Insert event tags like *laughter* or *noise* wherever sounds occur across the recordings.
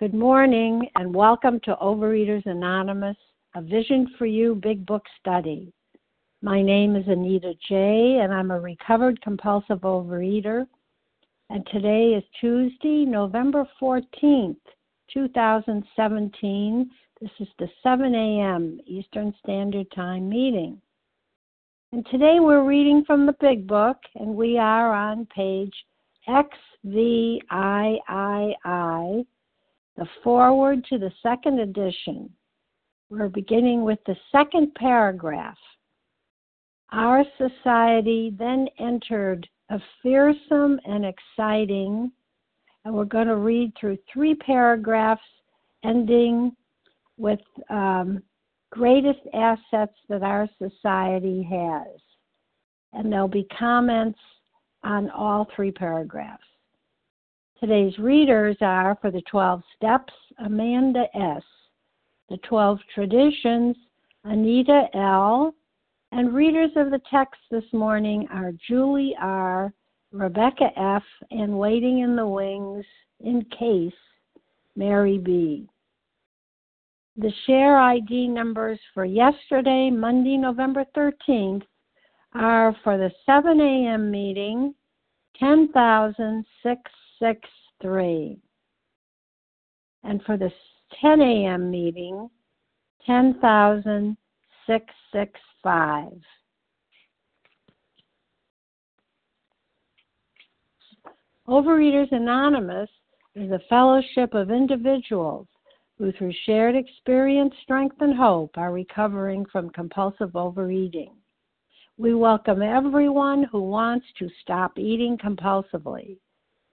Good morning and welcome to Overeaters Anonymous, a Vision for You Big Book study. My name is Anita J., and I'm a recovered compulsive overeater. And today is Tuesday, November 14th, 2017. This is the 7 a.m. Eastern Standard Time meeting. And today we're reading from the Big Book, and we are on page XVIII, the foreword to the second edition. We're beginning with the second paragraph. Our society then entered a fearsome and exciting, and we're going to read through three paragraphs ending with um, greatest assets that our society has. And there'll be comments on all three paragraphs. Today's readers are for the 12 Steps, Amanda S., the 12 Traditions, Anita L., and readers of the text this morning are Julie R., Rebecca F., and Waiting in the Wings, in case, Mary B. The share ID numbers for yesterday, Monday, November 13th, are for the 7 a.m. meeting, 10,663. And for the 10 a.m. meeting, 10,665. Overeaters Anonymous is a fellowship of individuals who, through shared experience, strength, and hope, are recovering from compulsive overeating. We welcome everyone who wants to stop eating compulsively.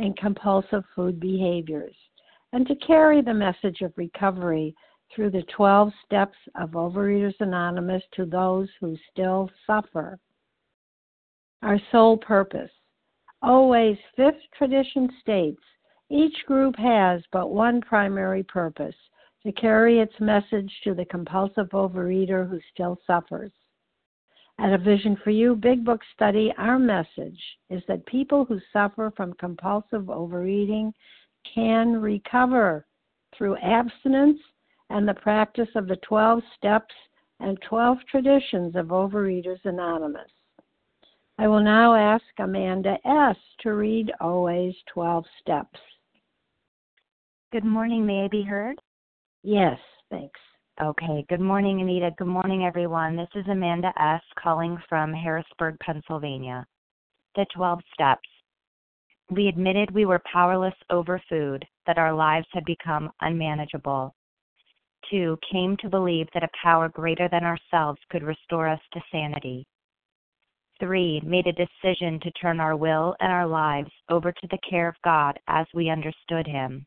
and compulsive food behaviors and to carry the message of recovery through the 12 steps of Overeaters Anonymous to those who still suffer. Our sole purpose. OA's fifth tradition states each group has but one primary purpose to carry its message to the compulsive overeater who still suffers. At a Vision for You Big Book study, our message is that people who suffer from compulsive overeating can recover through abstinence and the practice of the 12 steps and 12 traditions of Overeaters Anonymous. I will now ask Amanda S. to read OA's 12 steps. Good morning. May I be heard? Yes, thanks. Okay. Good morning, Anita. Good morning, everyone. This is Amanda S. calling from Harrisburg, Pennsylvania. The 12 steps. We admitted we were powerless over food, that our lives had become unmanageable. Two, came to believe that a power greater than ourselves could restore us to sanity. Three, made a decision to turn our will and our lives over to the care of God as we understood Him.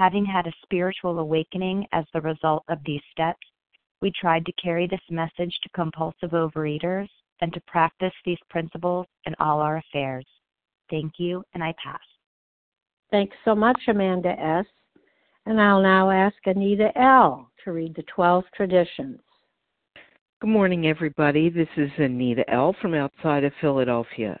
Having had a spiritual awakening as the result of these steps, we tried to carry this message to compulsive overeaters and to practice these principles in all our affairs. Thank you, and I pass. Thanks so much, Amanda S. And I'll now ask Anita L. to read the 12 traditions. Good morning, everybody. This is Anita L. from outside of Philadelphia.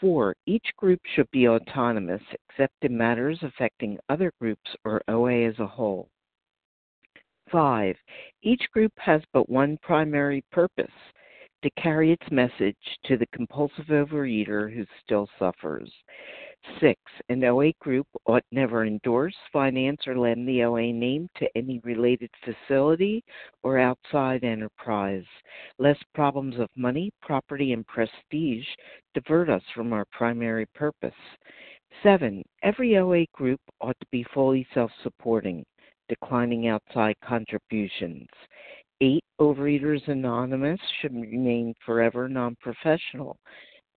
Four, each group should be autonomous except in matters affecting other groups or OA as a whole. Five, each group has but one primary purpose to carry its message to the compulsive overeater who still suffers. Six, an OA group ought never endorse, finance, or lend the OA name to any related facility or outside enterprise, lest problems of money, property, and prestige divert us from our primary purpose. Seven, every OA group ought to be fully self supporting, declining outside contributions. Eight, Overeaters Anonymous should remain forever non professional,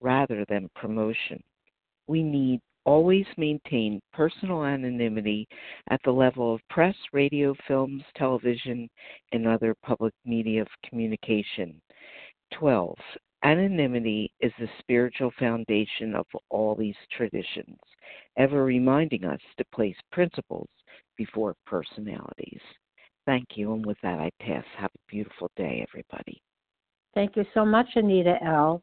rather than promotion. We need always maintain personal anonymity at the level of press, radio, films, television, and other public media of communication. 12. Anonymity is the spiritual foundation of all these traditions, ever reminding us to place principles before personalities. Thank you, and with that, I pass. Have a beautiful day, everybody. Thank you so much, Anita L.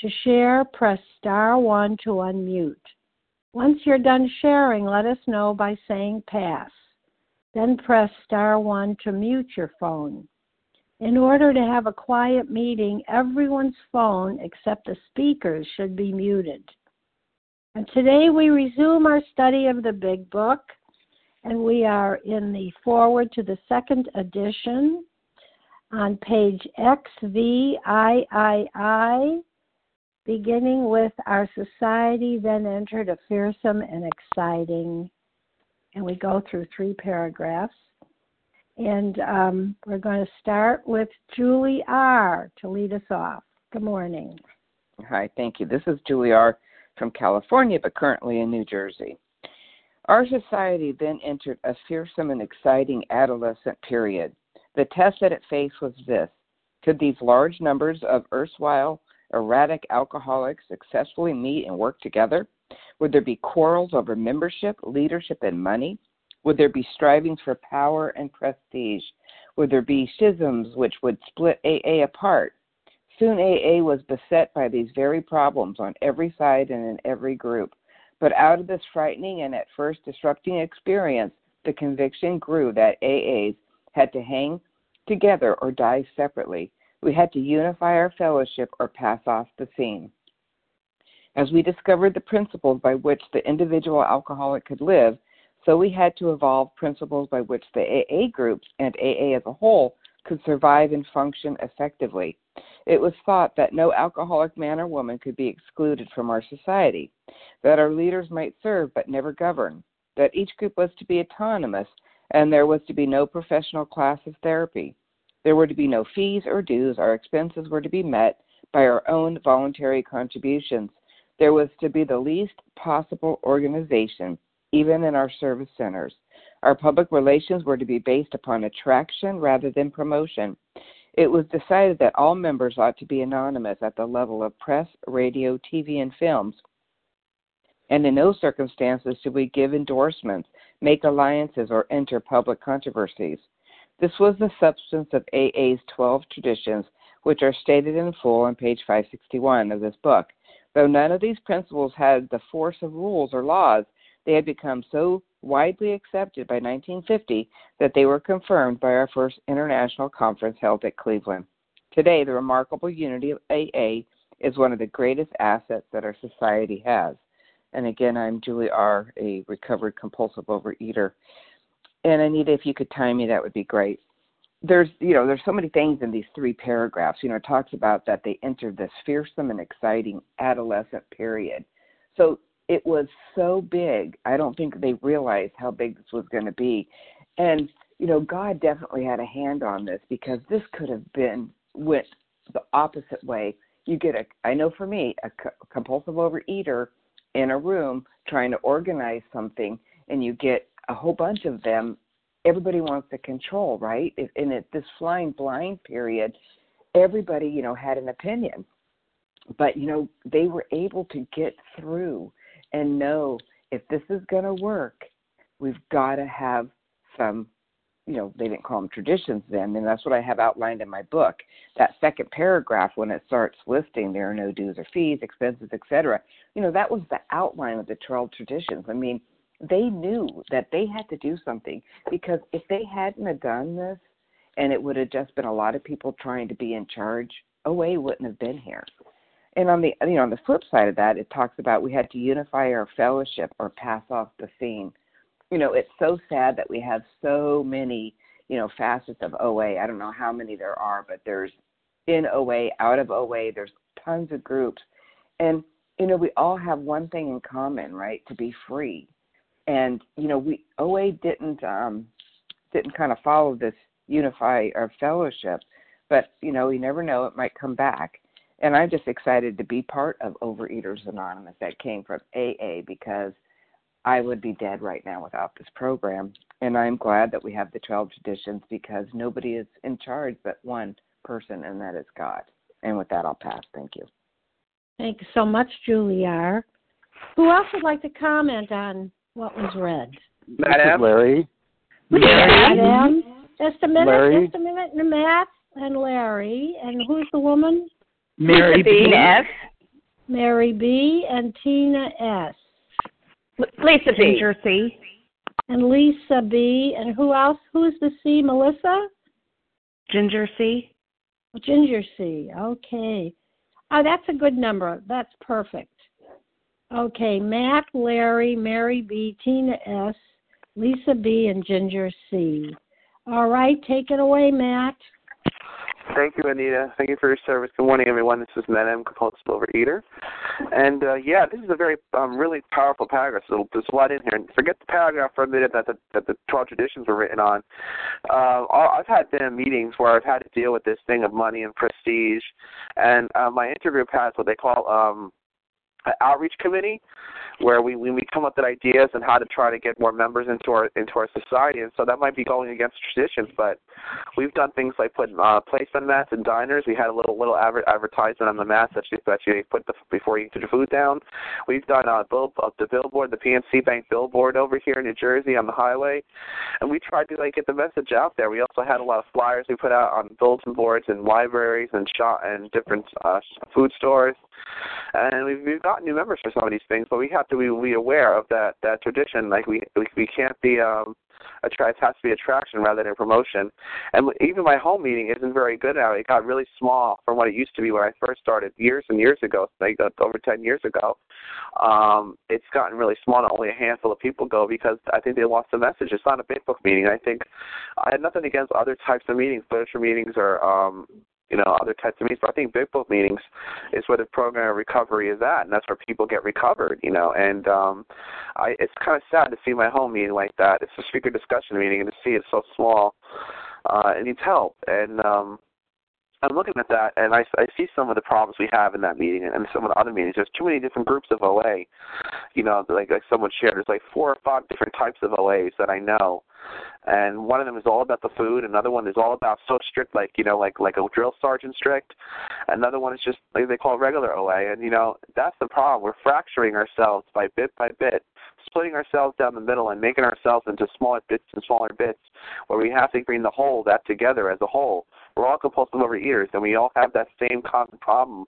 To share, press star 1 to unmute. Once you're done sharing, let us know by saying pass. Then press star 1 to mute your phone. In order to have a quiet meeting, everyone's phone except the speaker's should be muted. And today we resume our study of the Big Book, and we are in the foreword to the second edition on page XVIII beginning with our society then entered a fearsome and exciting, and we go through three paragraphs. And um, we're going to start with Julie R. to lead us off. Good morning. Hi, thank you. This is Julie R. from California, but currently in New Jersey. Our society then entered a fearsome and exciting adolescent period. The test that it faced was this Could these large numbers of erstwhile erratic alcoholics successfully meet and work together? Would there be quarrels over membership, leadership, and money? Would there be strivings for power and prestige? Would there be schisms which would split AA apart? Soon AA was beset by these very problems on every side and in every group. But out of this frightening and at first disrupting experience, the conviction grew that AAs had to hang together or die separately. We had to unify our fellowship or pass off the scene. As we discovered the principles by which the individual alcoholic could live, so we had to evolve principles by which the AA groups and AA as a whole could survive and function effectively. It was thought that no alcoholic man or woman could be excluded from our society, that our leaders might serve but never govern, that each group was to be autonomous, and there was to be no professional class of therapy. There were to be no fees or dues. Our expenses were to be met by our own voluntary contributions. There was to be the least possible organization, even in our service centers. Our public relations were to be based upon attraction rather than promotion. It was decided that all members ought to be anonymous at the level of press, radio, TV, and films. And in no circumstances should we give endorsements, make alliances, or enter public controversies. This was the substance of AA's 12 traditions, which are stated in full on page 561 of this book. Though none of these principles had the force of rules or laws, they had become so widely accepted by 1950 that they were confirmed by our first international conference held at Cleveland. Today, the remarkable unity of AA is one of the greatest assets that our society has. And again, I'm Julie R., a recovered compulsive overeater. And Anita, if you could time me, that would be great. There's, you know, there's so many things in these three paragraphs. You know, it talks about that they entered this fearsome and exciting adolescent period. So it was so big. I don't think they realized how big this was going to be. And, you know, God definitely had a hand on this because this could have been went the opposite way. You get a, I know for me, a compulsive overeater in a room trying to organize something, and you get a whole bunch of them. Everybody wants to control, right? In it, this flying blind period, everybody, you know, had an opinion, but you know, they were able to get through and know if this is going to work, we've got to have some, you know, they didn't call them traditions then, and that's what I have outlined in my book. That second paragraph, when it starts listing there are no dues or fees, expenses, etc., you know, that was the outline of the 12 traditions. I mean, they knew that they had to do something because if they hadn't have done this, and it would have just been a lot of people trying to be in charge, OA wouldn't have been here and on the you know on the flip side of that, it talks about we had to unify our fellowship or pass off the scene. You know, it's so sad that we have so many you know facets of OA. I don't know how many there are, but there's in OA, out of OA. There's tons of groups, and you know we all have one thing in common, right? To be free. And you know we OA didn't um, didn't kind of follow this unify our fellowship, but you know we never know it might come back and I'm just excited to be part of Overeaters Anonymous that came from AA because I would be dead right now without this program. And I'm glad that we have the 12 traditions because nobody is in charge but one person, and that is God. And with that, I'll pass. Thank you. Thank you so much, Julie R. Who else would like to comment on what was read? Madam. Larry. Larry. Madam. Just a minute. Larry. Just a minute. Matt and Larry. And who's the woman? Mary B. S. Mary B. and Tina S. Lisa B. Ginger C. And Lisa B. And who else? Who's the C? Melissa? Ginger C. Ginger C. Okay. Oh, that's a good number. That's perfect. Okay, Matt, Larry, Mary B, Tina S, Lisa B, and Ginger C. All right, take it away, Matt. Thank you, Anita. Thank you for your service. Good morning, everyone. This is Matt M. Compulsive Overeater. And uh, yeah, this is a very, um, really powerful paragraph. So there's a lot in here. And forget the paragraph for a minute that the, that the 12 traditions were written on. Uh, I've had been in meetings where I've had to deal with this thing of money and prestige. And uh, my intergroup has what they call um, outreach committee where we we come up with ideas and how to try to get more members into our into our society. And so that might be going against traditions but we've done things like putting uh placement mats in diners. We had a little little adver- advertisement on the mats that you that you put the, before you put your food down. We've done uh bill uh, the billboard the PNC Bank billboard over here in New Jersey on the highway. And we tried to like get the message out there. We also had a lot of flyers we put out on bulletin boards and libraries and shop and different uh food stores. And we've, we've got new members for some of these things, but we have to be, be aware of that that tradition. Like we we, we can't be um attract it has to be attraction rather than promotion. And even my home meeting isn't very good now. It got really small from what it used to be when I first started years and years ago, like uh, over ten years ago. Um, it's gotten really small. Not only a handful of people go because I think they lost the message. It's not a big book meeting. I think I had nothing against other types of meetings. Literature meetings are um you know, other types of meetings. But I think Big Book meetings is where the program of recovery is at, and that's where people get recovered, you know. And um, I, it's kind of sad to see my home meeting like that. It's a speaker discussion meeting, and to see it so small, uh, it needs help. And um, I'm looking at that, and I, I see some of the problems we have in that meeting and some of the other meetings. There's too many different groups of OA. You know, like like someone shared, there's like four or five different types of OAs that I know, and one of them is all about the food. Another one is all about so strict, like you know, like like a drill sergeant strict. Another one is just like they call it regular OA, and you know that's the problem. We're fracturing ourselves by bit by bit splitting ourselves down the middle and making ourselves into smaller bits and smaller bits where we have to bring the whole that together as a whole. We're all compulsive overeaters and we all have that same common problem,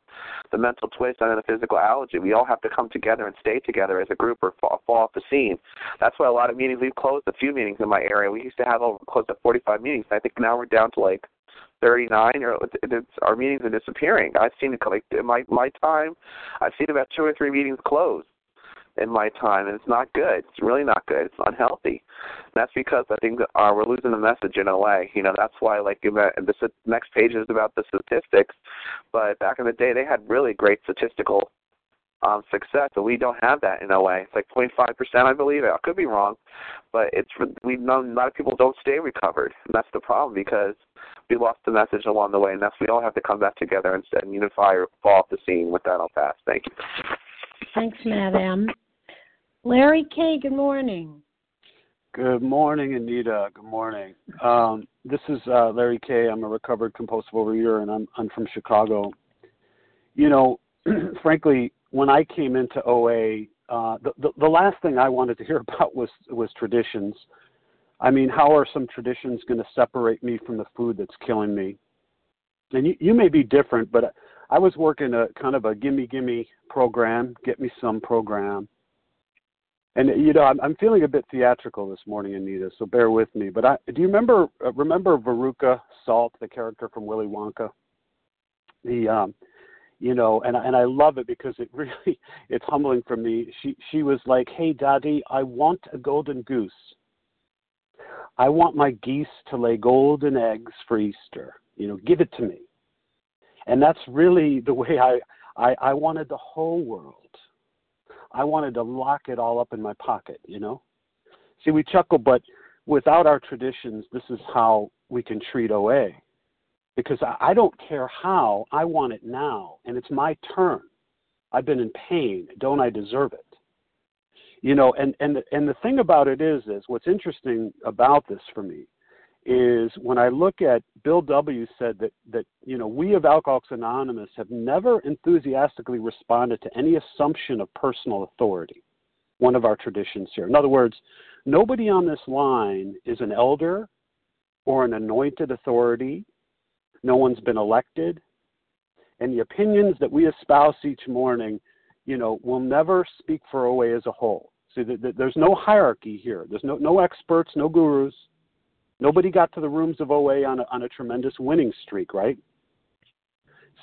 the mental twist and the physical allergy. We all have to come together and stay together as a group or fall, fall off the scene. That's why a lot of meetings we've closed a few meetings in my area. We used to have over close to 45 meetings. I think now we're down to like 39 or it's, our meetings are disappearing. I've seen it like in my my time, I've seen about two or three meetings closed in my time, and it's not good. It's really not good. It's unhealthy. And that's because I think that, uh, we're losing the message in a way. You know, that's why like this next page is about the statistics, but back in the day they had really great statistical um, success, and we don't have that in a way. It's like 0.5 percent, I believe. I could be wrong, but it's we know a lot of people don't stay recovered, and that's the problem because we lost the message along the way, and that's we all have to come back together and, and unify or fall off the scene. With that, I'll pass. Thank you. Thanks, Madam. Larry K., good morning. Good morning, Anita. Good morning. Um, this is uh, Larry K. I'm a recovered compulsive overeater, and I'm I'm from Chicago. You know, *clears throat* frankly, when I came into OA, uh, the, the the last thing I wanted to hear *laughs* about was was traditions. I mean, how are some traditions going to separate me from the food that's killing me? And you, you may be different, but I was working a kind of a gimme gimme program, get me some program and you know, I'm, I'm feeling a bit theatrical this morning, Anita. So bear with me. But I, do you remember uh, remember Veruca Salt, the character from Willy Wonka? The um, you know, and and I love it because it *laughs* really it's humbling for me. She she was like, "Hey, Daddy, I want a golden goose. I want my geese to lay golden eggs for Easter. You know, give it to me." And that's really the way I I, I wanted the whole world I wanted to lock it all up in my pocket, you know? See, we chuckle, but without our traditions, this is how we can treat OA. Because I don't care how, I want it now, and it's my turn. I've been in pain. Don't I deserve it? You know, and and and the thing about it is, is what's interesting about this for me is when I look at Bill W. said that that you know we of Alcoholics Anonymous have never enthusiastically responded to any assumption of personal authority. One of our traditions here. In other words, nobody on this line is an elder or an anointed authority. No one's been elected, and the opinions that we espouse each morning, you know, will never speak for OA as a whole. See, there's no hierarchy here. There's no no experts, no gurus Nobody got to the rooms of OA on a, on a tremendous winning streak, right?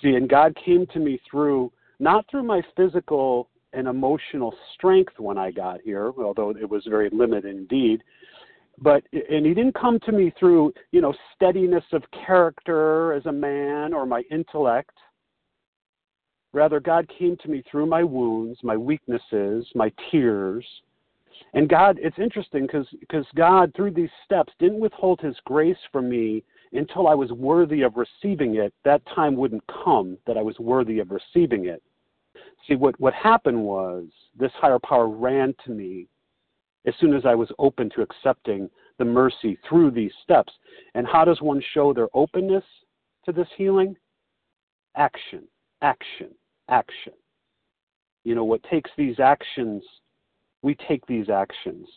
See, and God came to me through, not through my physical and emotional strength when I got here, although it was very limited indeed. But and he didn't come to me through, you know, steadiness of character as a man or my intellect. Rather, God came to me through my wounds, my weaknesses, my tears, and God, it's interesting because God, through these steps, didn't withhold His grace from me until I was worthy of receiving it. That time wouldn't come that I was worthy of receiving it. See, what what happened was this higher power ran to me as soon as I was open to accepting the mercy through these steps. And how does one show their openness to this healing? Action, action, action. You know, what takes these actions we take these actions.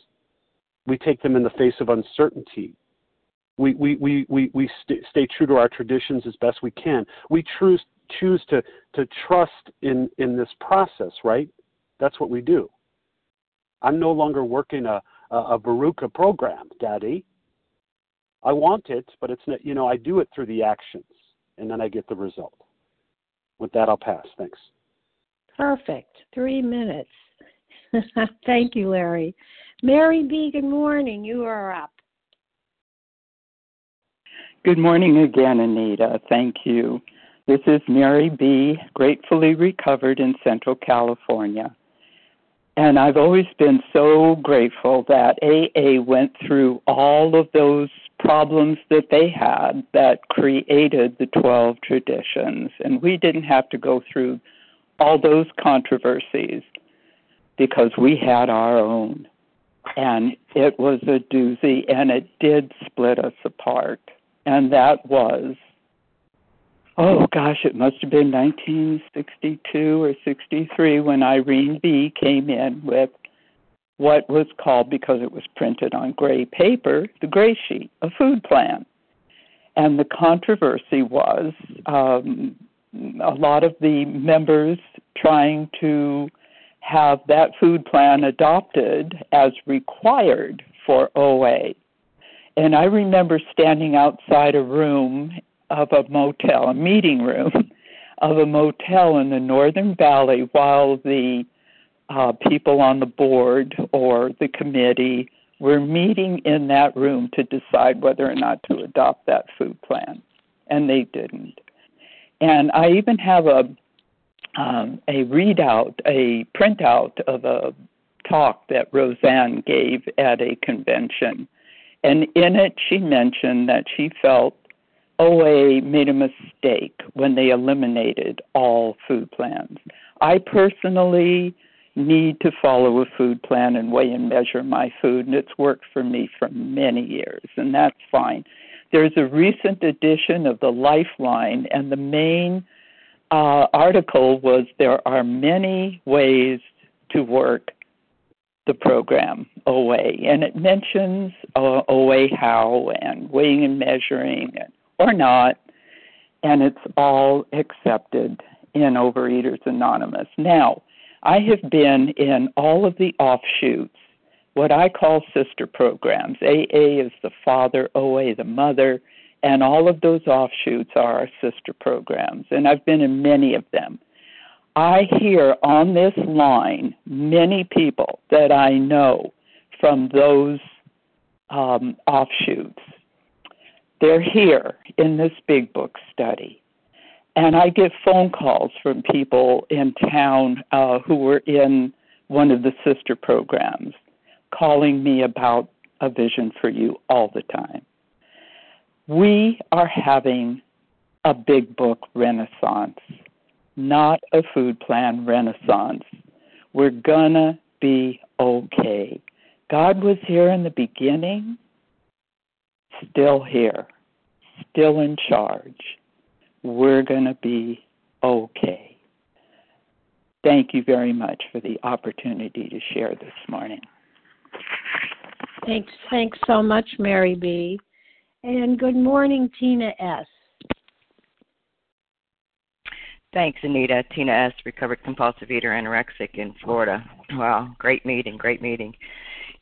We take them in the face of uncertainty. We, we, we, we, we st- stay true to our traditions as best we can. We choose, choose to, to trust in, in this process, right? That's what we do. I'm no longer working a, a, a Veruca program, Daddy. I want it, but it's not, you know, I do it through the actions, and then I get the result. With that, I'll pass. Thanks. Perfect. Three minutes. *laughs* Thank you, Larry. Mary B., good morning. You are up. Good morning again, Anita. Thank you. This is Mary B., gratefully recovered in Central California. And I've always been so grateful that AA went through all of those problems that they had that created the 12 traditions. And we didn't have to go through all those controversies because we had our own. And it was a doozy, and it did split us apart. And that was oh gosh, it must have been 1962 or 63 when Irene B. came in with what was called, because it was printed on gray paper, the gray sheet, a food plan. And the controversy was um, a lot of the members trying to have that food plan adopted as required for OA. And I remember standing outside a room of a motel, a meeting room *laughs* of a motel in the Northern Valley while the uh, people on the board or the committee were meeting in that room to decide whether or not to adopt that food plan, and they didn't. And I even have a um, a readout, a printout of a talk that Rozanne gave at a convention, and in it she mentioned that she felt OA made a mistake when they eliminated all food plans. I personally need to follow a food plan and weigh and measure my food, and it's worked for me for many years, and that's fine. There's a recent edition of the Lifeline, and the main uh, article was there are many ways to work the program OA, and it mentions uh, OA how and weighing and measuring and or not, and it's all accepted in Overeaters Anonymous. Now, I have been in all of the offshoots, what I call sister programs. AA is the father, OA the mother, and all of those offshoots are our sister programs, and I've been in many of them. I hear on this line many people that I know from those um, offshoots they're here in this big book study. And I get phone calls from people in town uh, who were in one of the sister programs calling me about a vision for you all the time. We are having a big book renaissance, not a food plan renaissance. We're gonna be okay. God was here in the beginning still here, still in charge. We're going to be okay. Thank you very much for the opportunity to share this morning. Thanks, thanks so much, Mary B. And good morning, Tina S. Thanks, Anita. Tina S., recovered compulsive eater, anorexic in Florida. Wow, great meeting, great meeting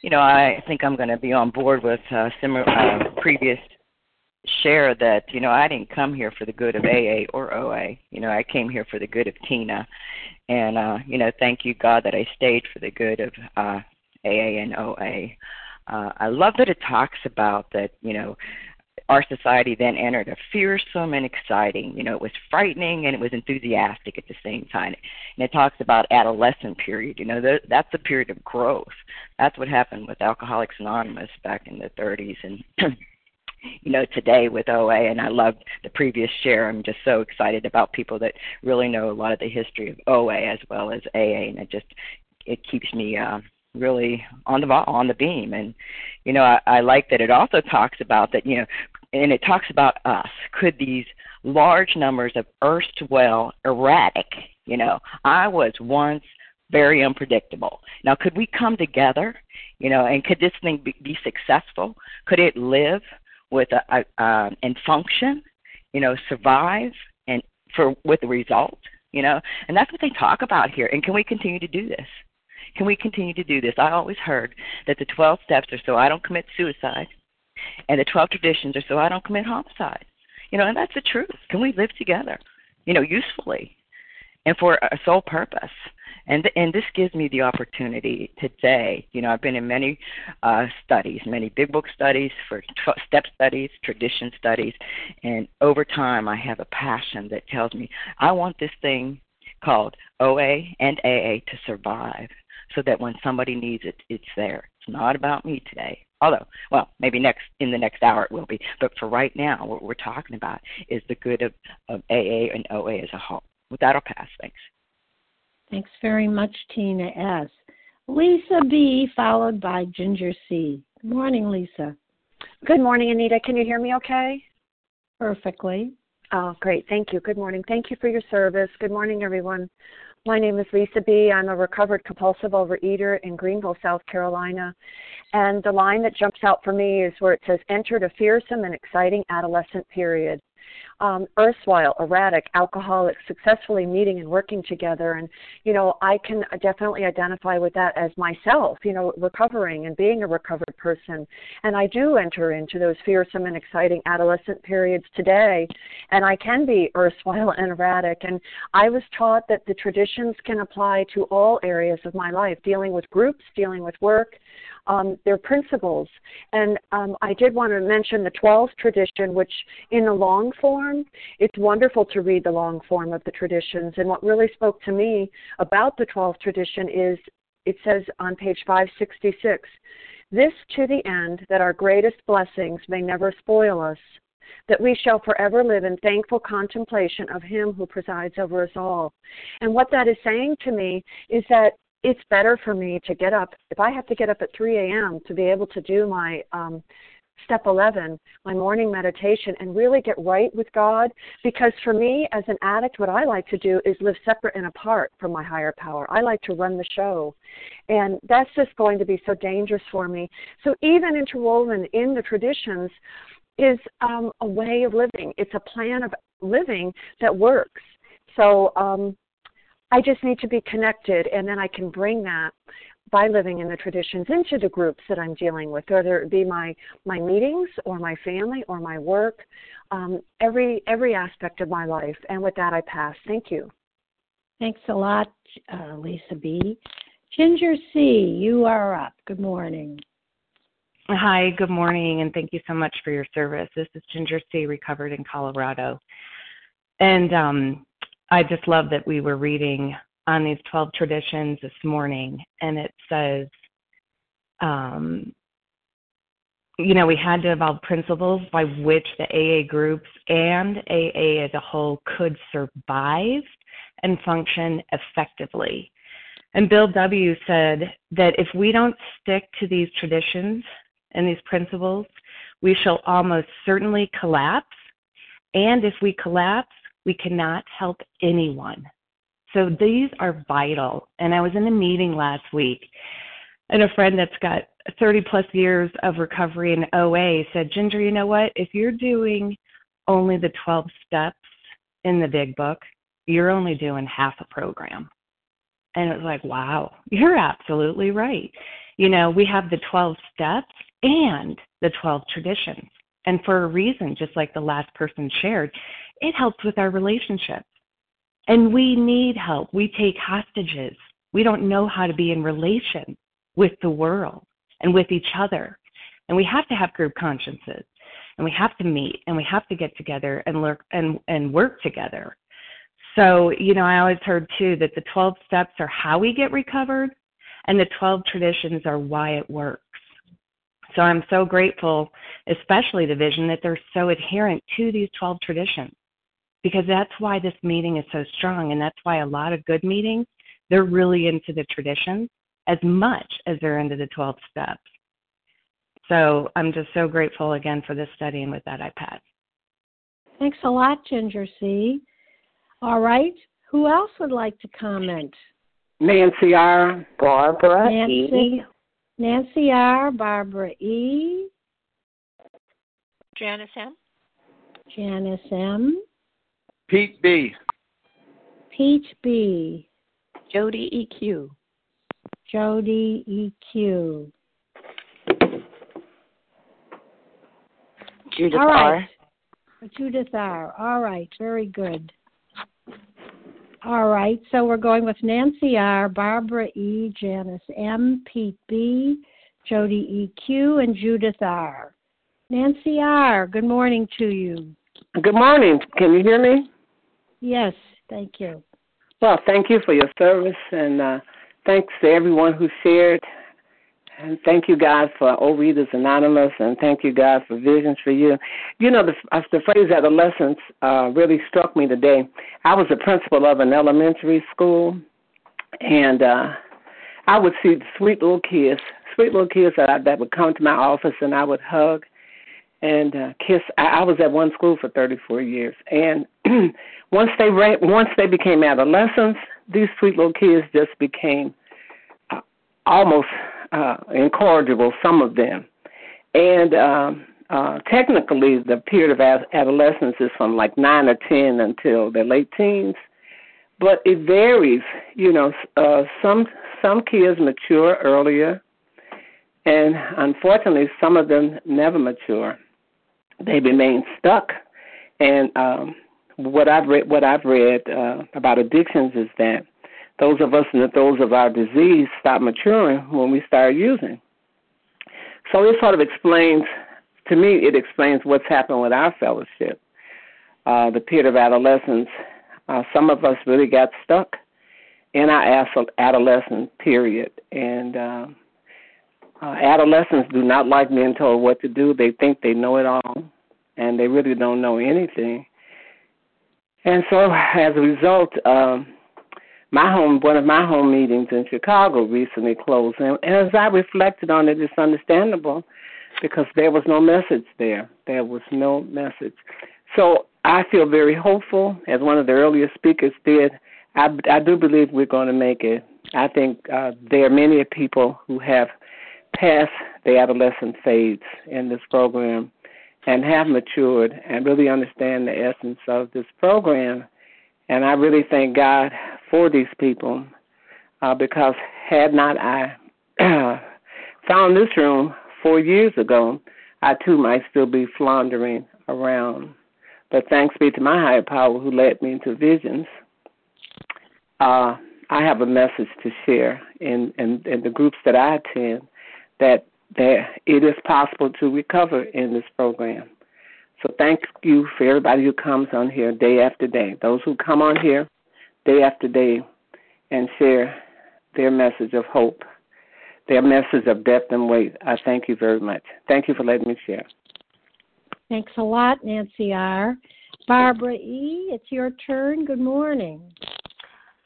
you know, I think I'm going to be on board with uh, similar uh, previous share that you know I didn't come here for the good of AA or OA. You know, I came here for the good of Tina, and uh, you know, thank you God that I stayed for the good of uh, AA and OA. Uh, I love that it talks about that. You know, our society then entered a fearsome and exciting. You know, it was frightening and it was enthusiastic at the same time. And it talks about adolescent period. You know, that's a period of growth. That's what happened with Alcoholics Anonymous back in the 30s and. *clears throat* you know today with OA and I loved the previous share. I'm just so excited about people that really know a lot of the history of OA as well as AA and it just it keeps me uh really on the on the beam and you know I, I like that it also talks about that you know and it talks about us. Could these large numbers of erstwhile erratic, you know, I was once very unpredictable. Now, could we come together, you know, and could this thing be, be successful? Could it live with a, a uh, and function, you know, survive and for with the result, you know? And that's what they talk about here. And can we continue to do this? Can we continue to do this? I always heard that the 12 steps are so I don't commit suicide and the 12 traditions are so I don't commit homicide. You know, and that's the truth. Can we live together, you know, usefully and for a sole purpose? and and this gives me the opportunity today. You know, I've been in many uh, studies, many big book studies, for t- step studies, tradition studies, and over time, I have a passion that tells me I want this thing called OA and AA to survive, so that when somebody needs it, it's there. It's not about me today. Although, well, maybe next in the next hour it will be. But for right now, what we're talking about is the good of, of AA and OA as a whole. With that, I'll pass. Thanks. Thanks very much, Tina S. Lisa B, followed by Ginger C. Good morning, Lisa. Good morning, Anita. Can you hear me okay? Perfectly. Oh, great. Thank you. Good morning. Thank you for your service. Good morning, everyone. My name is Lisa B. I'm a recovered compulsive overeater in Greenville, South Carolina. And the line that jumps out for me is where it says, entered a fearsome and exciting adolescent period um, erstwhile erratic alcoholics successfully meeting and working together. And, you know, I can definitely identify with that as myself, you know, recovering and being a recovered person. And I do enter into those fearsome and exciting adolescent periods today. And I can be erstwhile and erratic. And I was taught that the traditions can apply to all areas of my life, dealing with groups, dealing with work, um, their principles. And um, I did want to mention the 12th tradition, which in the long form, it's wonderful to read the long form of the traditions. And what really spoke to me about the 12th tradition is it says on page 566 this to the end that our greatest blessings may never spoil us that we shall forever live in thankful contemplation of Him who presides over us all. And what that is saying to me is that it's better for me to get up if i have to get up at 3 a.m to be able to do my um step 11 my morning meditation and really get right with god. Because for me as an addict what i like to do is live separate and apart from my higher power. I like to run the show. And that's just going to be so dangerous for me. So even interwoven in the traditions is um, a way of living. It's a plan of living that works. So um, I just need to be connected, and then I can bring that by living in the traditions into the groups that I'm dealing with, whether it be my my meetings or my family or my work, um, every every aspect of my life. And with that, I pass. Thank you. Thanks a lot, uh, Lisa B. Ginger C, you are up. Good morning. Hi, good morning, and thank you so much for your service. This is Ginger C, recovered in Colorado. And um, I just love that we were reading on these 12 traditions this morning, and it says, um, you know, we had to evolve principles by which the AA groups and AA as a whole could survive and function effectively. And Bill W. said that if we don't stick to these traditions and these principles, we shall almost certainly collapse. And if we collapse, we cannot help anyone. So these are vital. And I was in a meeting last week, and a friend that's got 30 plus years of recovery in OA said, Ginger, you know what? If you're doing only the 12 steps in the big book, you're only doing half a program. And it was like, wow, you're absolutely right. You know, we have the 12 steps and the 12 traditions. And for a reason, just like the last person shared, it helps with our relationships. And we need help. We take hostages. We don't know how to be in relation with the world and with each other. And we have to have group consciences. And we have to meet and we have to get together and work and, and work together. So, you know, I always heard too that the 12 steps are how we get recovered and the 12 traditions are why it works. So I'm so grateful, especially the vision, that they're so adherent to these 12 traditions because that's why this meeting is so strong and that's why a lot of good meetings they're really into the traditions as much as they're into the 12 steps. So i'm just so grateful again for this study and with that i pass thanks a lot ginger c. All right who else would like to comment? Nancy r barbara nancy, e nancy r barbara e. Janice m. Janice m Pete B. Pete B. Jody EQ. Jody EQ. Judith All right. R. Judith R. All right, very good. All right, so we're going with Nancy R., Barbara E., Janice M., Pete B., Jody EQ, and Judith R. Nancy R., good morning to you. Good morning. Can you hear me? Yes, thank you. Well, thank you for your service, and uh, thanks to everyone who shared. And thank you, God, for Overeaters Anonymous, and thank you, God, for Visions for You. You know, the, uh, the phrase adolescence uh, really struck me today. I was a principal of an elementary school, and uh, I would see sweet little kids, sweet little kids that, I, that would come to my office, and I would hug and uh, kiss. I, I was at one school for 34 years, and *clears throat* once they ran, once they became adolescents, these sweet little kids just became uh, almost uh, incorrigible. Some of them, and um, uh, technically, the period of ad- adolescence is from like nine or ten until their late teens. But it varies, you know. Uh, some some kids mature earlier, and unfortunately, some of them never mature they remain stuck. And um, what I've read, what I've read uh, about addictions is that those of us in the throes of our disease stop maturing when we start using. So it sort of explains, to me, it explains what's happened with our fellowship. Uh, the period of adolescence, uh, some of us really got stuck in our adolescent period, and uh, uh, adolescents do not like being told what to do. They think they know it all, and they really don't know anything. And so, as a result, um, my home, one of my home meetings in Chicago recently closed, and as I reflected on it, it's understandable because there was no message there. There was no message. So I feel very hopeful, as one of the earlier speakers did. I, I do believe we're going to make it. I think uh, there are many people who have past the adolescent phase in this program and have matured and really understand the essence of this program. And I really thank God for these people uh, because had not I *clears throat* found this room four years ago, I too might still be floundering around. But thanks be to my higher power who led me into visions. Uh, I have a message to share in, in, in the groups that I attend that that it is possible to recover in this program. So thank you for everybody who comes on here day after day. Those who come on here day after day and share their message of hope, their message of depth and weight. I thank you very much. Thank you for letting me share. Thanks a lot, Nancy R. Barbara E., it's your turn. Good morning.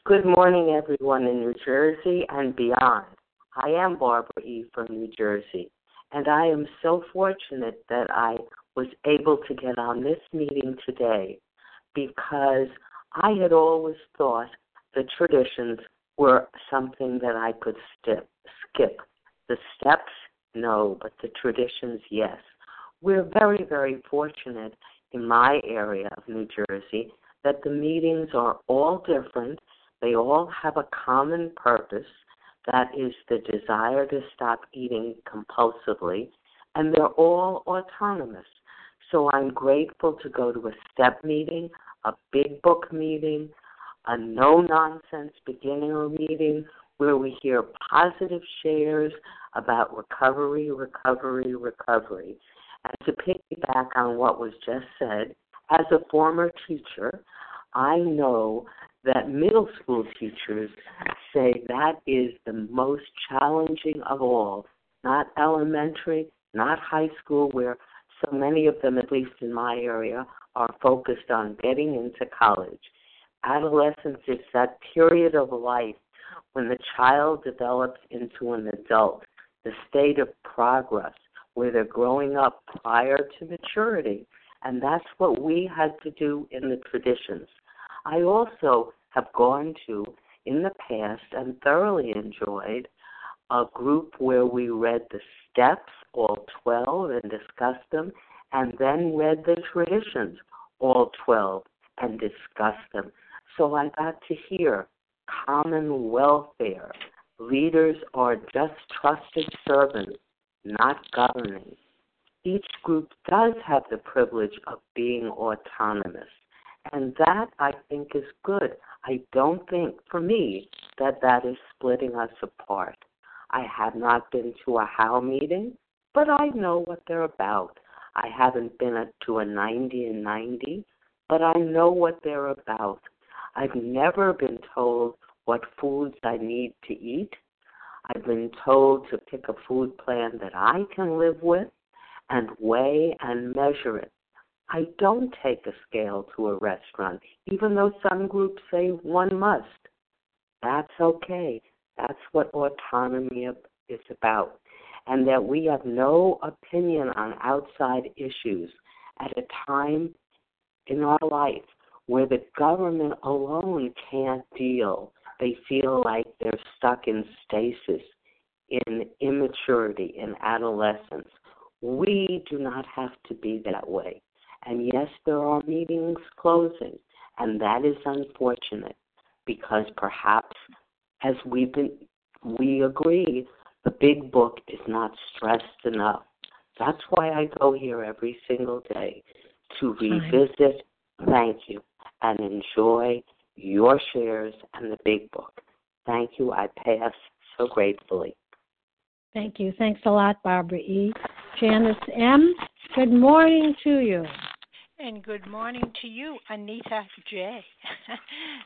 Good morning, everyone in New Jersey and beyond. I am Barbara E. from New Jersey, and I am so fortunate that I was able to get on this meeting today because I had always thought the traditions were something that I could stip, skip. The steps, no, but the traditions, yes. We're very, very fortunate in my area of New Jersey that the meetings are all different. They all have a common purpose that is the desire to stop eating compulsively, and they're all autonomous. So I'm grateful to go to a step meeting, a big book meeting, a no nonsense beginner meeting where we hear positive shares about recovery, recovery, recovery. And to piggyback on what was just said, as a former teacher, I know that middle school teachers say that is the most challenging of all, not elementary, not high school, where so many of them, at least in my area, are focused on getting into college. Adolescence is that period of life when the child develops into an adult, the state of progress, where they're growing up prior to maturity. And that's what we had to do in the traditions. I also have gone to in the past and thoroughly enjoyed a group where we read the steps, all 12, and discussed them, and then read the traditions, all 12, and discussed them. So I got to hear common welfare. Leaders are just trusted servants, not governing. Each group does have the privilege of being autonomous And that I think is good. I don't think, for me, that that is splitting us apart. I have not been to a HOW meeting, but I know what they're about. I haven't been to a 90 and 90, but I know what they're about. I've never been told what foods I need to eat. I've been told to pick a food plan that I can live with and weigh and measure it. I don't take a scale to a restaurant, even though some groups say one must. That's okay. That's what autonomy is about. And that we have no opinion on outside issues at a time in our life where the government alone can't deal. They feel like they're stuck in stasis, in immaturity, in adolescence. We do not have to be that way. And yes, there are meetings closing, and that is unfortunate because perhaps, as we've been, we agree, the big book is not stressed enough. That's why I go here every single day to revisit, thank you, and enjoy your shares and the big book. Thank you. I pass so gratefully. Thank you. Thanks a lot, Barbara E. Janice M., good morning to you. And good morning to you, Anita J.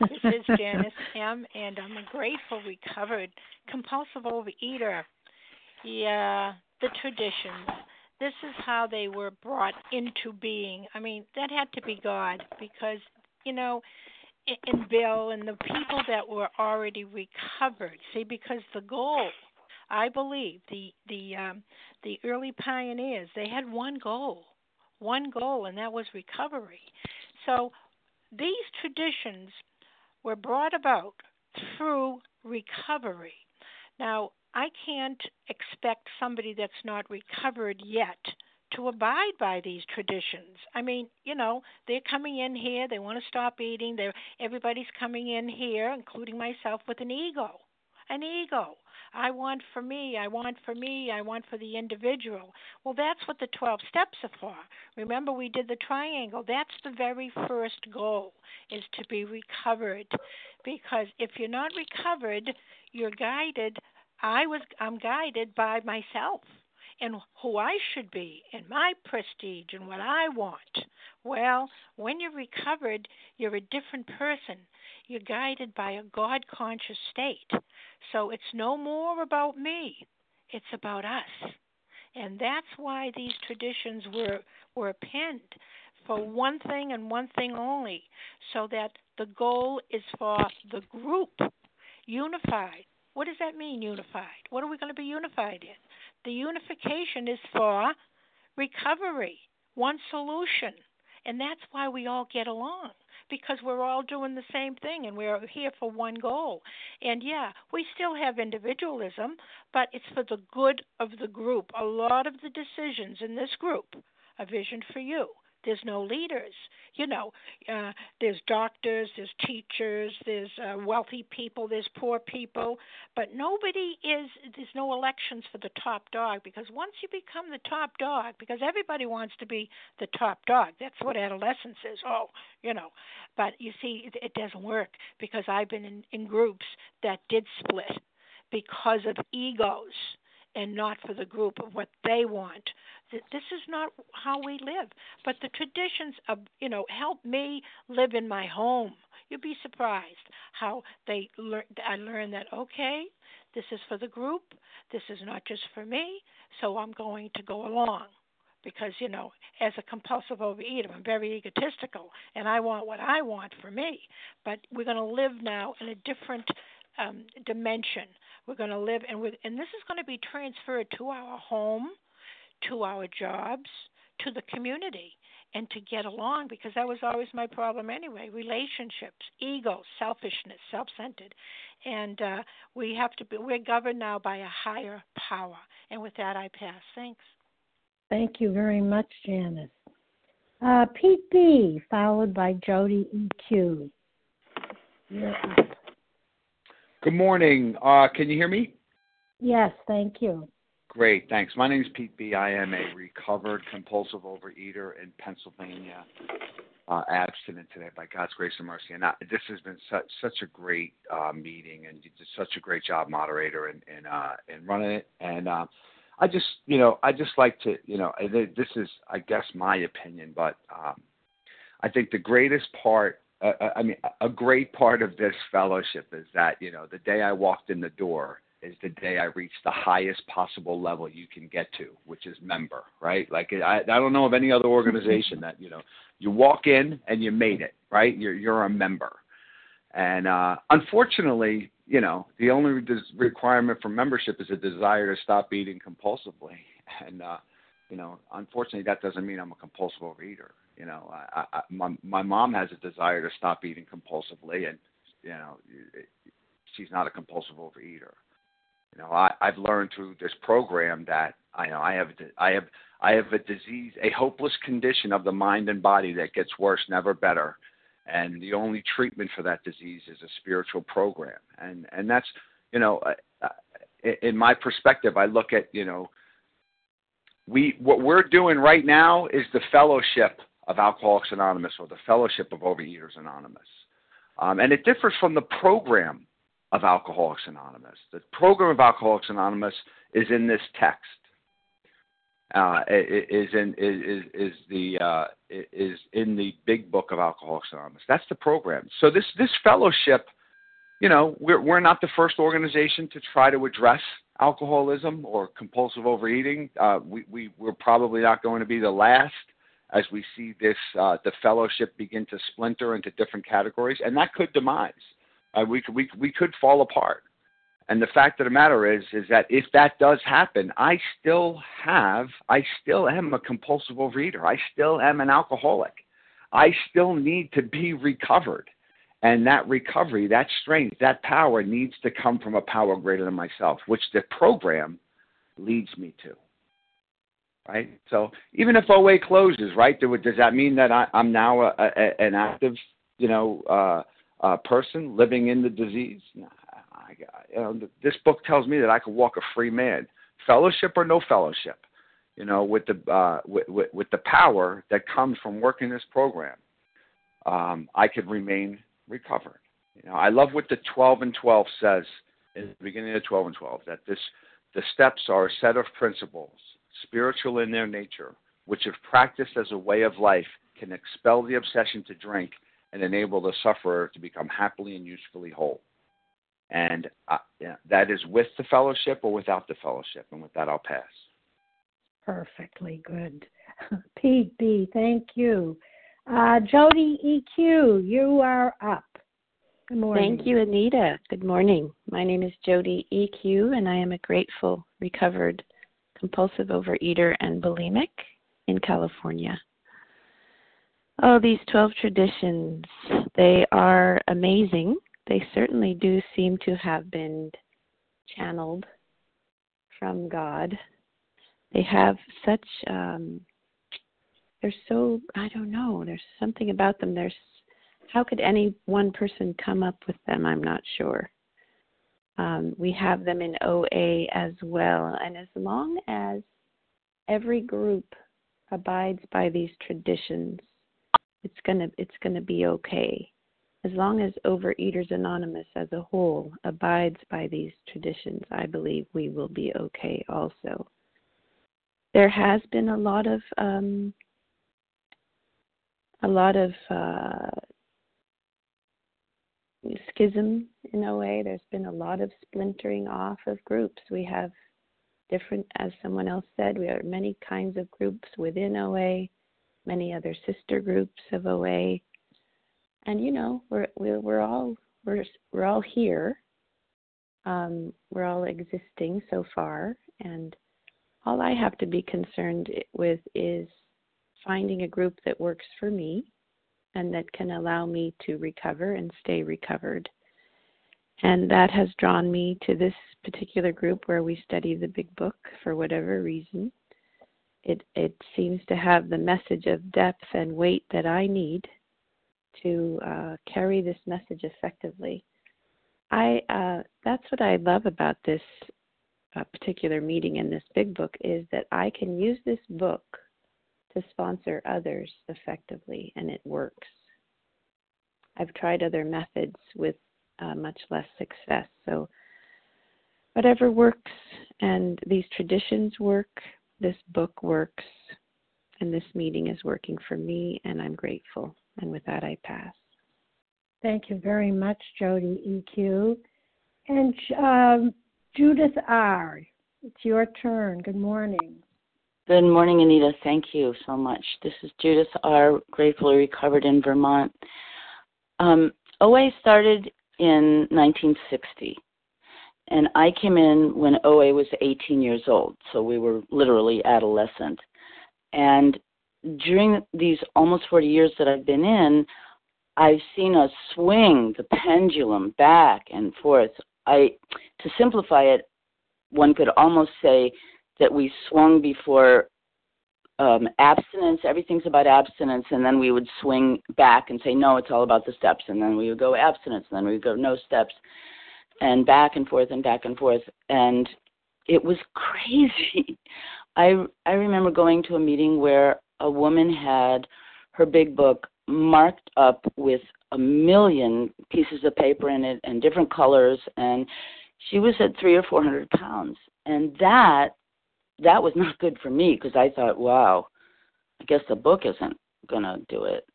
*laughs* this is Janice M., and I'm a grateful, recovered, compulsive overeater. Yeah, the traditions. This is how they were brought into being. I mean, that had to be God because, you know, and Bill and the people that were already recovered. See, because the goal, I believe, the the um, the early pioneers, they had one goal, one goal, and that was recovery. So these traditions were brought about through recovery. Now, I can't expect somebody that's not recovered yet to abide by these traditions. I mean, you know, they're coming in here, they want to stop eating. They're everybody's coming in here, including myself, with an ego. An ego. I want for me, I want for me, I want for the individual. Well, that's what the 12 steps are for. Remember, we did the triangle. That's the very first goal, is to be recovered. Because if you're not recovered, you're guided. I was, I'm guided by myself and who I should be and my prestige and what I want. Well, when you're recovered, you're a different person. You're guided by a God conscious state. So it's no more about me, it's about us. And that's why these traditions were, were penned for one thing and one thing only, so that the goal is for the group unified. What does that mean, unified? What are we going to be unified in? The unification is for recovery, one solution. And that's why we all get along because we're all doing the same thing and we're here for one goal. And yeah, we still have individualism, but it's for the good of the group. A lot of the decisions in this group, a vision for you, there's no leaders. You know, uh, there's doctors, there's teachers, there's uh, wealthy people, there's poor people, but nobody is. There's no elections for the top dog because once you become the top dog, because everybody wants to be the top dog. That's what adolescence is. Oh, you know, but you see, it, it doesn't work because I've been in, in groups that did split because of egos and not for the group of what they want. This is not how we live. But the traditions of, you know, help me live in my home. You'd be surprised how they learn. I learned that okay, this is for the group. This is not just for me. So I'm going to go along because you know as a compulsive overeater i'm very egotistical and i want what i want for me but we're going to live now in a different um, dimension we're going to live, and, and this is going to be transferred to our home, to our jobs, to the community, and to get along because that was always my problem anyway relationships, ego, selfishness, self centered. And uh, we have to be, we're governed now by a higher power. And with that, I pass. Thanks. Thank you very much, Janice. Uh, Pete B, followed by Jody EQ. Good morning. Uh, can you hear me? Yes, thank you. Great, thanks. My name is Pete B. I am a recovered compulsive overeater in Pennsylvania. uh, abstinent today by God's grace and mercy. And I, this has been such such a great uh, meeting, and you did such a great job, moderator, and and uh, and running it. And uh, I just you know I just like to you know this is I guess my opinion, but um, I think the greatest part. Uh, I mean, a great part of this fellowship is that you know the day I walked in the door is the day I reached the highest possible level you can get to, which is member, right? Like I, I don't know of any other organization that you know you walk in and you made it, right? You're you're a member, and uh, unfortunately, you know the only requirement for membership is a desire to stop eating compulsively, *laughs* and uh, you know unfortunately that doesn't mean I'm a compulsive overeater. You know, I, I, my my mom has a desire to stop eating compulsively, and you know she's not a compulsive overeater you know, I, I've learned through this program that I know I have I have I have a disease, a hopeless condition of the mind and body that gets worse, never better. And the only treatment for that disease is a spiritual program. And and that's you know, in my perspective, I look at you know, we what we're doing right now is the fellowship of Alcoholics Anonymous or the fellowship of Overeaters Anonymous. Um, and it differs from the program of Alcoholics Anonymous. The program of Alcoholics Anonymous is in this text. Uh, is in is is the uh, is in the big book of Alcoholics Anonymous. That's the program. So this this fellowship, you know, we're we're not the first organization to try to address alcoholism or compulsive overeating. Uh, we we we're probably not going to be the last as we see this uh, the fellowship begin to splinter into different categories, and that could demise uh, we could we we could fall apart. And the fact of the matter is, is that if that does happen, I still have, I still am a compulsive overeater. I still am an alcoholic. I still need to be recovered. And that recovery, that strength, that power needs to come from a power greater than myself, which the program leads me to. Right? So even if OA closes, right, does that mean that I, am now a, a, an active, you know, uh, uh, person living in the disease. I, you know, this book tells me that I could walk a free man, fellowship or no fellowship. You know, with the uh, with, with, with the power that comes from working this program, um, I could remain recovered. You know, I love what the 12 and 12 says in the beginning of 12 and 12 that this the steps are a set of principles, spiritual in their nature, which, if practiced as a way of life, can expel the obsession to drink and enable the sufferer to become happily and usefully whole. And uh, yeah, that is with the fellowship or without the fellowship. And with that, I'll pass. Perfectly good. *laughs* Pete B, thank you. Uh, Jody EQ, you are up. Good morning. Thank you, Anita. Good morning. My name is Jody EQ, and I am a grateful, recovered, compulsive overeater and bulimic in California. Oh, these 12 traditions, they are amazing. They certainly do seem to have been channeled from God. They have such, um, they're so, I don't know, there's something about them. There's, how could any one person come up with them? I'm not sure. Um, we have them in OA as well. And as long as every group abides by these traditions, it's gonna it's gonna be okay as long as overeaters anonymous as a whole abides by these traditions i believe we will be okay also there has been a lot of um, a lot of uh, schism in OA. There's been a lot of splintering off of groups. We have different, as someone else said, we have many kinds of groups within OA many other sister groups of OA. And you know, we're we're, we're all we're we're all here. Um, we're all existing so far, and all I have to be concerned with is finding a group that works for me and that can allow me to recover and stay recovered. And that has drawn me to this particular group where we study the big book for whatever reason it it seems to have the message of depth and weight that I need to uh, carry this message effectively. I uh, that's what I love about this uh, particular meeting in this big book is that I can use this book to sponsor others effectively, and it works. I've tried other methods with uh, much less success. So, whatever works, and these traditions work, this book works, and this meeting is working for me, and I'm grateful. And with that, I pass. Thank you very much, Jody EQ. And um, Judith R., it's your turn. Good morning. Good morning, Anita. Thank you so much. This is Judith R., gratefully recovered in Vermont. Um, OA started in 1960, and I came in when OA was 18 years old, so we were literally adolescent. And during these almost 40 years that I've been in, I've seen us swing the pendulum back and forth. I, to simplify it, one could almost say that we swung before um, abstinence. Everything's about abstinence, and then we would swing back and say, no, it's all about the steps. And then we would go abstinence, and then we would go no steps, and back and forth and back and forth. And it was crazy. *laughs* I I remember going to a meeting where a woman had her big book marked up with a million pieces of paper in it and different colors and she was at three or four hundred pounds and that that was not good for me because I thought, wow, I guess the book isn't gonna do it.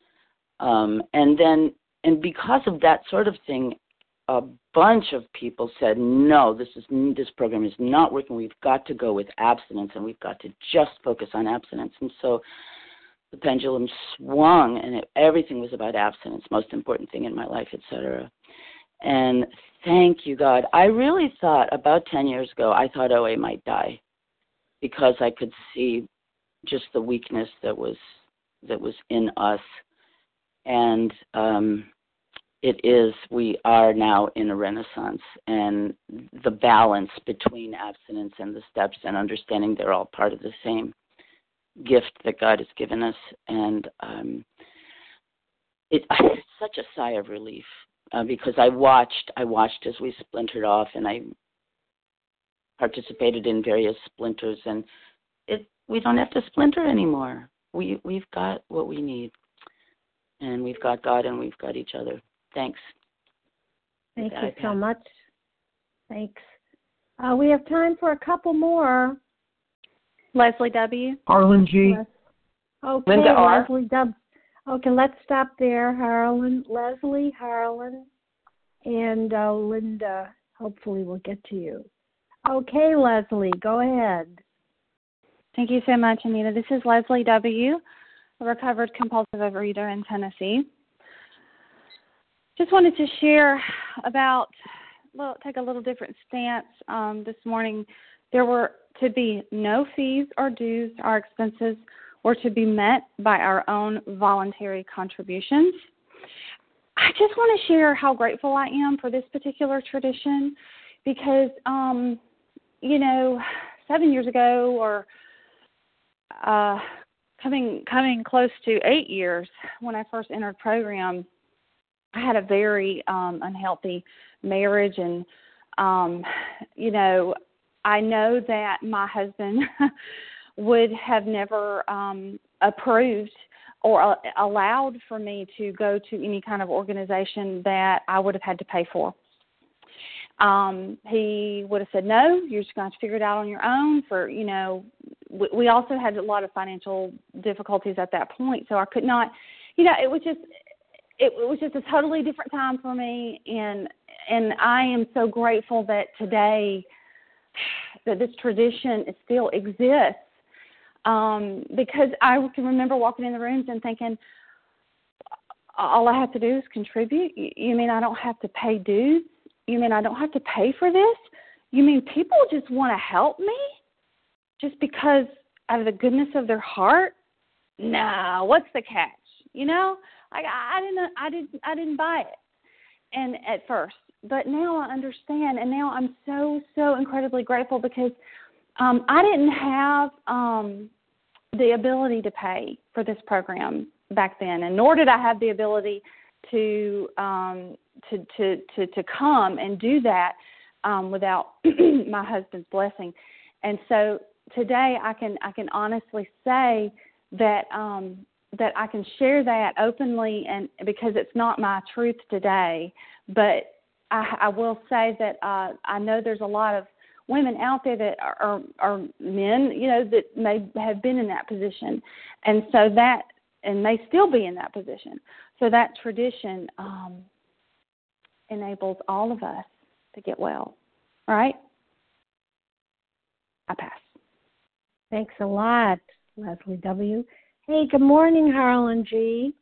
Um, and then, and because of that sort of thing, a bunch of people said, no, this is this program is not working. We've got to go with abstinence, and we've got to just focus on abstinence. And so, the pendulum swung, and it, everything was about abstinence, most important thing in my life, etc. And thank you, God. I really thought about 10 years ago, I thought OA might die because I could see just the weakness that was that was in us. And um it is we are now in a renaissance and the balance between abstinence and the steps and understanding they're all part of the same gift that god has given us. And um it *laughs* it's such a sigh of relief uh, because i watched i watched as we splintered off and i participated in various splinters and it we don't have to splinter anymore. We we've got what we need. And we've got God and we've got each other. Thanks. Thank you so much. Thanks. Uh, we have time for a couple more. Leslie W. Harlan G. Okay, Linda R. Leslie W. Okay, let's stop there, Harlan. Leslie, Harlan, and uh, Linda. Hopefully, we'll get to you. Okay, Leslie, go ahead. Thank you so much, Anita. This is Leslie W., a recovered compulsive overeater in Tennessee. Just wanted to share about, well, take a little different stance um, this morning. There were to be no fees or dues or expenses were to be met by our own voluntary contributions. I just want to share how grateful I am for this particular tradition because um, you know, seven years ago or uh, coming coming close to eight years when I first entered program, I had a very um, unhealthy marriage, and um, you know, I know that my husband *laughs* would have never um, approved or uh, allowed for me to go to any kind of organization that I would have had to pay for um, he would have said, no, you're just going to figure it out on your own. For, you know, we, we also had a lot of financial difficulties at that point. So I could not, you know, it was just, it, it was just a totally different time for me. And, and I am so grateful that today that this tradition still exists. Um, because I can remember walking in the rooms and thinking, all I have to do is contribute. You mean I don't have to pay dues? You mean I don't have to pay for this? You mean people just want to help me just because out of the goodness of their heart? No, what's the catch? You know, like I didn't, I didn't, I didn't buy it, and at first, but now I understand, and now I'm so, so incredibly grateful because um, I didn't have um, the ability to pay for this program back then, and nor did I have the ability to um, to to to to come and do that um, without *clears throat* my husband's blessing. And so today I can I can honestly say that um, that I can share that openly, and because it's not my truth today, but I, I will say that uh, I know there's a lot of women out there that are, are, men, you know, that may have been in that position, and so that and may still be in that position. So that tradition um, enables all of us to get well. All right? I pass. Thanks a lot, Leslie W. Hey, good morning, Harlan G.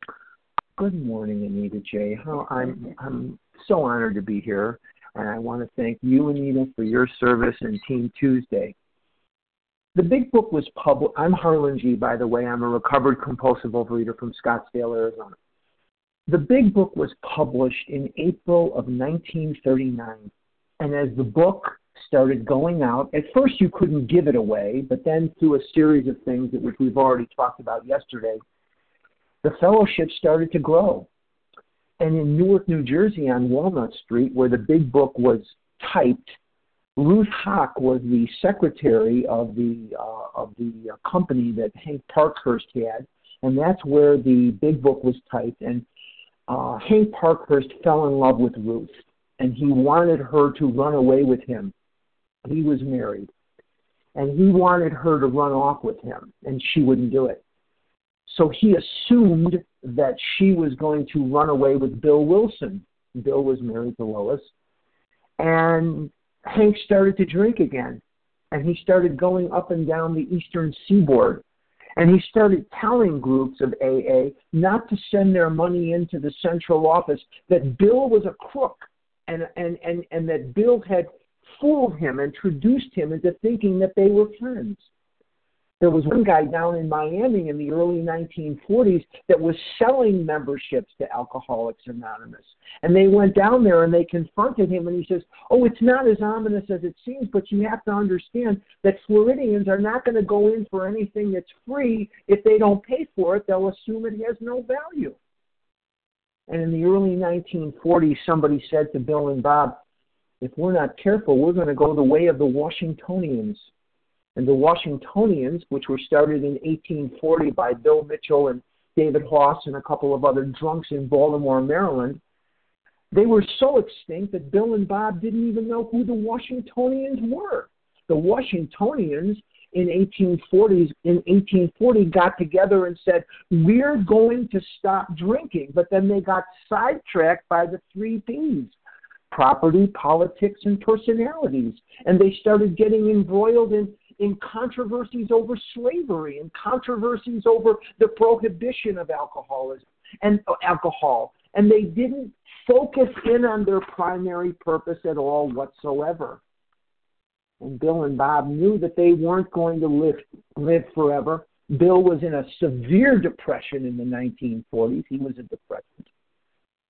Good morning, Anita J. How I'm I'm so honored to be here, and I want to thank you, Anita, for your service and Team Tuesday. The Big Book was published. I'm Harlan G. By the way, I'm a recovered compulsive overeater from Scottsdale, Arizona. The Big Book was published in April of 1939, and as the book started going out, at first you couldn't give it away, but then through a series of things that which we've already talked about yesterday, the fellowship started to grow. And in Newark, New Jersey, on Walnut Street, where the Big Book was typed, Ruth Hock was the secretary of the uh, of the company that Hank Parkhurst had, and that's where the Big Book was typed. And uh, Hank Parkhurst fell in love with Ruth, and he wanted her to run away with him. He was married, and he wanted her to run off with him, and she wouldn't do it. So he assumed that she was going to run away with Bill Wilson. Bill was married to Lois, and Hank started to drink again, and he started going up and down the eastern seaboard. And he started telling groups of AA not to send their money into the central office, that Bill was a crook, and, and, and, and that Bill had fooled him and introduced him into thinking that they were friends. There was one guy down in Miami in the early 1940s that was selling memberships to Alcoholics Anonymous. And they went down there and they confronted him, and he says, Oh, it's not as ominous as it seems, but you have to understand that Floridians are not going to go in for anything that's free. If they don't pay for it, they'll assume it has no value. And in the early 1940s, somebody said to Bill and Bob, if we're not careful, we're going to go the way of the Washingtonians. And the Washingtonians, which were started in 1840 by Bill Mitchell and David Hoss and a couple of other drunks in Baltimore, Maryland, they were so extinct that Bill and Bob didn't even know who the Washingtonians were. The Washingtonians in 1840s in 1840 got together and said we're going to stop drinking but then they got sidetracked by the three P's property, politics, and personalities. And they started getting embroiled in, in controversies over slavery and controversies over the prohibition of alcoholism and uh, alcohol. And they didn't focus in on their primary purpose at all whatsoever. And Bill and Bob knew that they weren't going to live live forever. Bill was in a severe depression in the 1940s. He was a depressant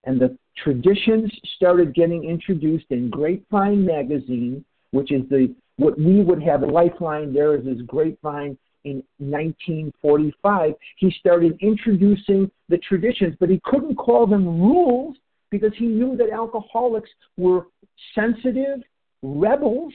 and the traditions started getting introduced in Grapevine magazine, which is the what we would have a Lifeline. There is this Grapevine in 1945. He started introducing the traditions, but he couldn't call them rules because he knew that alcoholics were sensitive rebels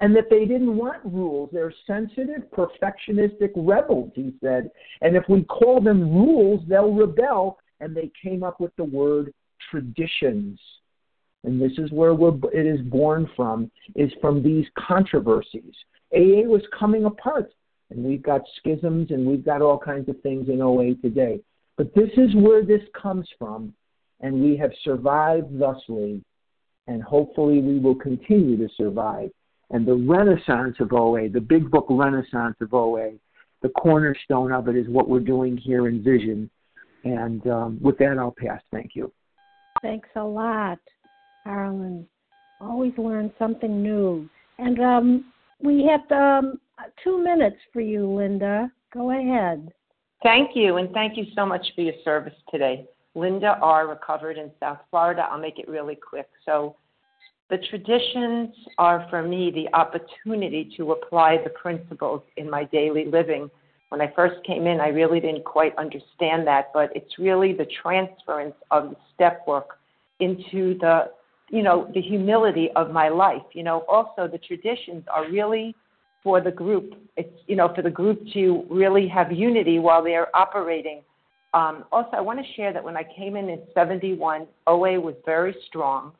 and that they didn't want rules. They're sensitive, perfectionistic rebels, he said. And if we call them rules, they'll rebel and they came up with the word traditions. And this is where it is born from, is from these controversies. AA was coming apart, and we've got schisms and we've got all kinds of things in OA today. But this is where this comes from, and we have survived thusly, and hopefully we will continue to survive. And the renaissance of OA, the big book renaissance of OA, the cornerstone of it is what we're doing here in Vision and um, with that, I'll pass. Thank you. Thanks a lot, Harlan. Always learn something new. And um, we have um, two minutes for you, Linda. Go ahead. Thank you, and thank you so much for your service today. Linda R. recovered in South Florida. I'll make it really quick. So, the traditions are for me the opportunity to apply the principles in my daily living when I first came in, I really didn't quite understand that, but it's really the transference of the step work into the, you know, the humility of my life. You know, also the traditions are really for the group. It's you know for the group to really have unity while they're operating. Um, also, I want to share that when I came in in '71, OA was very strong,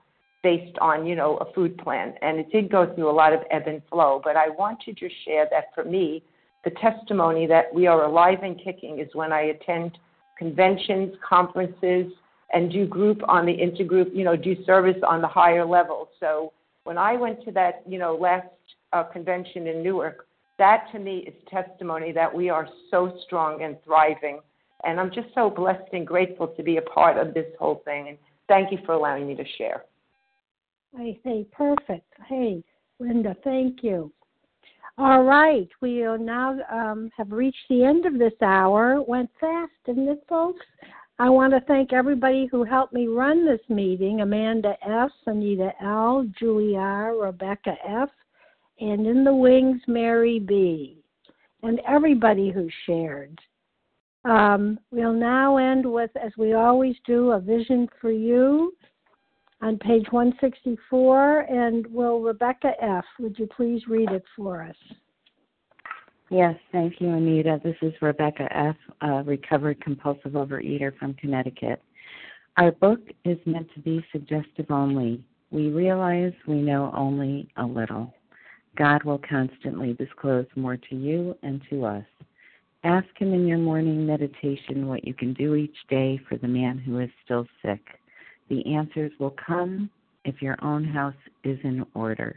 based on you know a food plan, and it did go through a lot of ebb and flow. But I want to just share that for me, the testimony that we are alive and kicking is when I attend conventions, conferences, and do group on the intergroup, you know, do service on the higher level. So when I went to that, you know, last uh, convention in Newark, that to me is testimony that we are so strong and thriving. And I'm just so blessed and grateful to be a part of this whole thing. And thank you for allowing me to share. Hey, hey, perfect. Hey, Linda, thank you. All right, we now um, have reached the end of this hour. Went fast, didn't it, folks? I want to thank everybody who helped me run this meeting Amanda S., Anita L., Julie R., Rebecca F., and in the wings, Mary B., and everybody who shared. Um, we'll now end with, as we always do, a vision for you on page 164. And will Rebecca F., would you please read it for us? Yes, thank you, Anita. This is Rebecca F., a recovered compulsive overeater from Connecticut. Our book is meant to be suggestive only. We realize we know only a little. God will constantly disclose more to you and to us. Ask Him in your morning meditation what you can do each day for the man who is still sick. The answers will come if your own house is in order.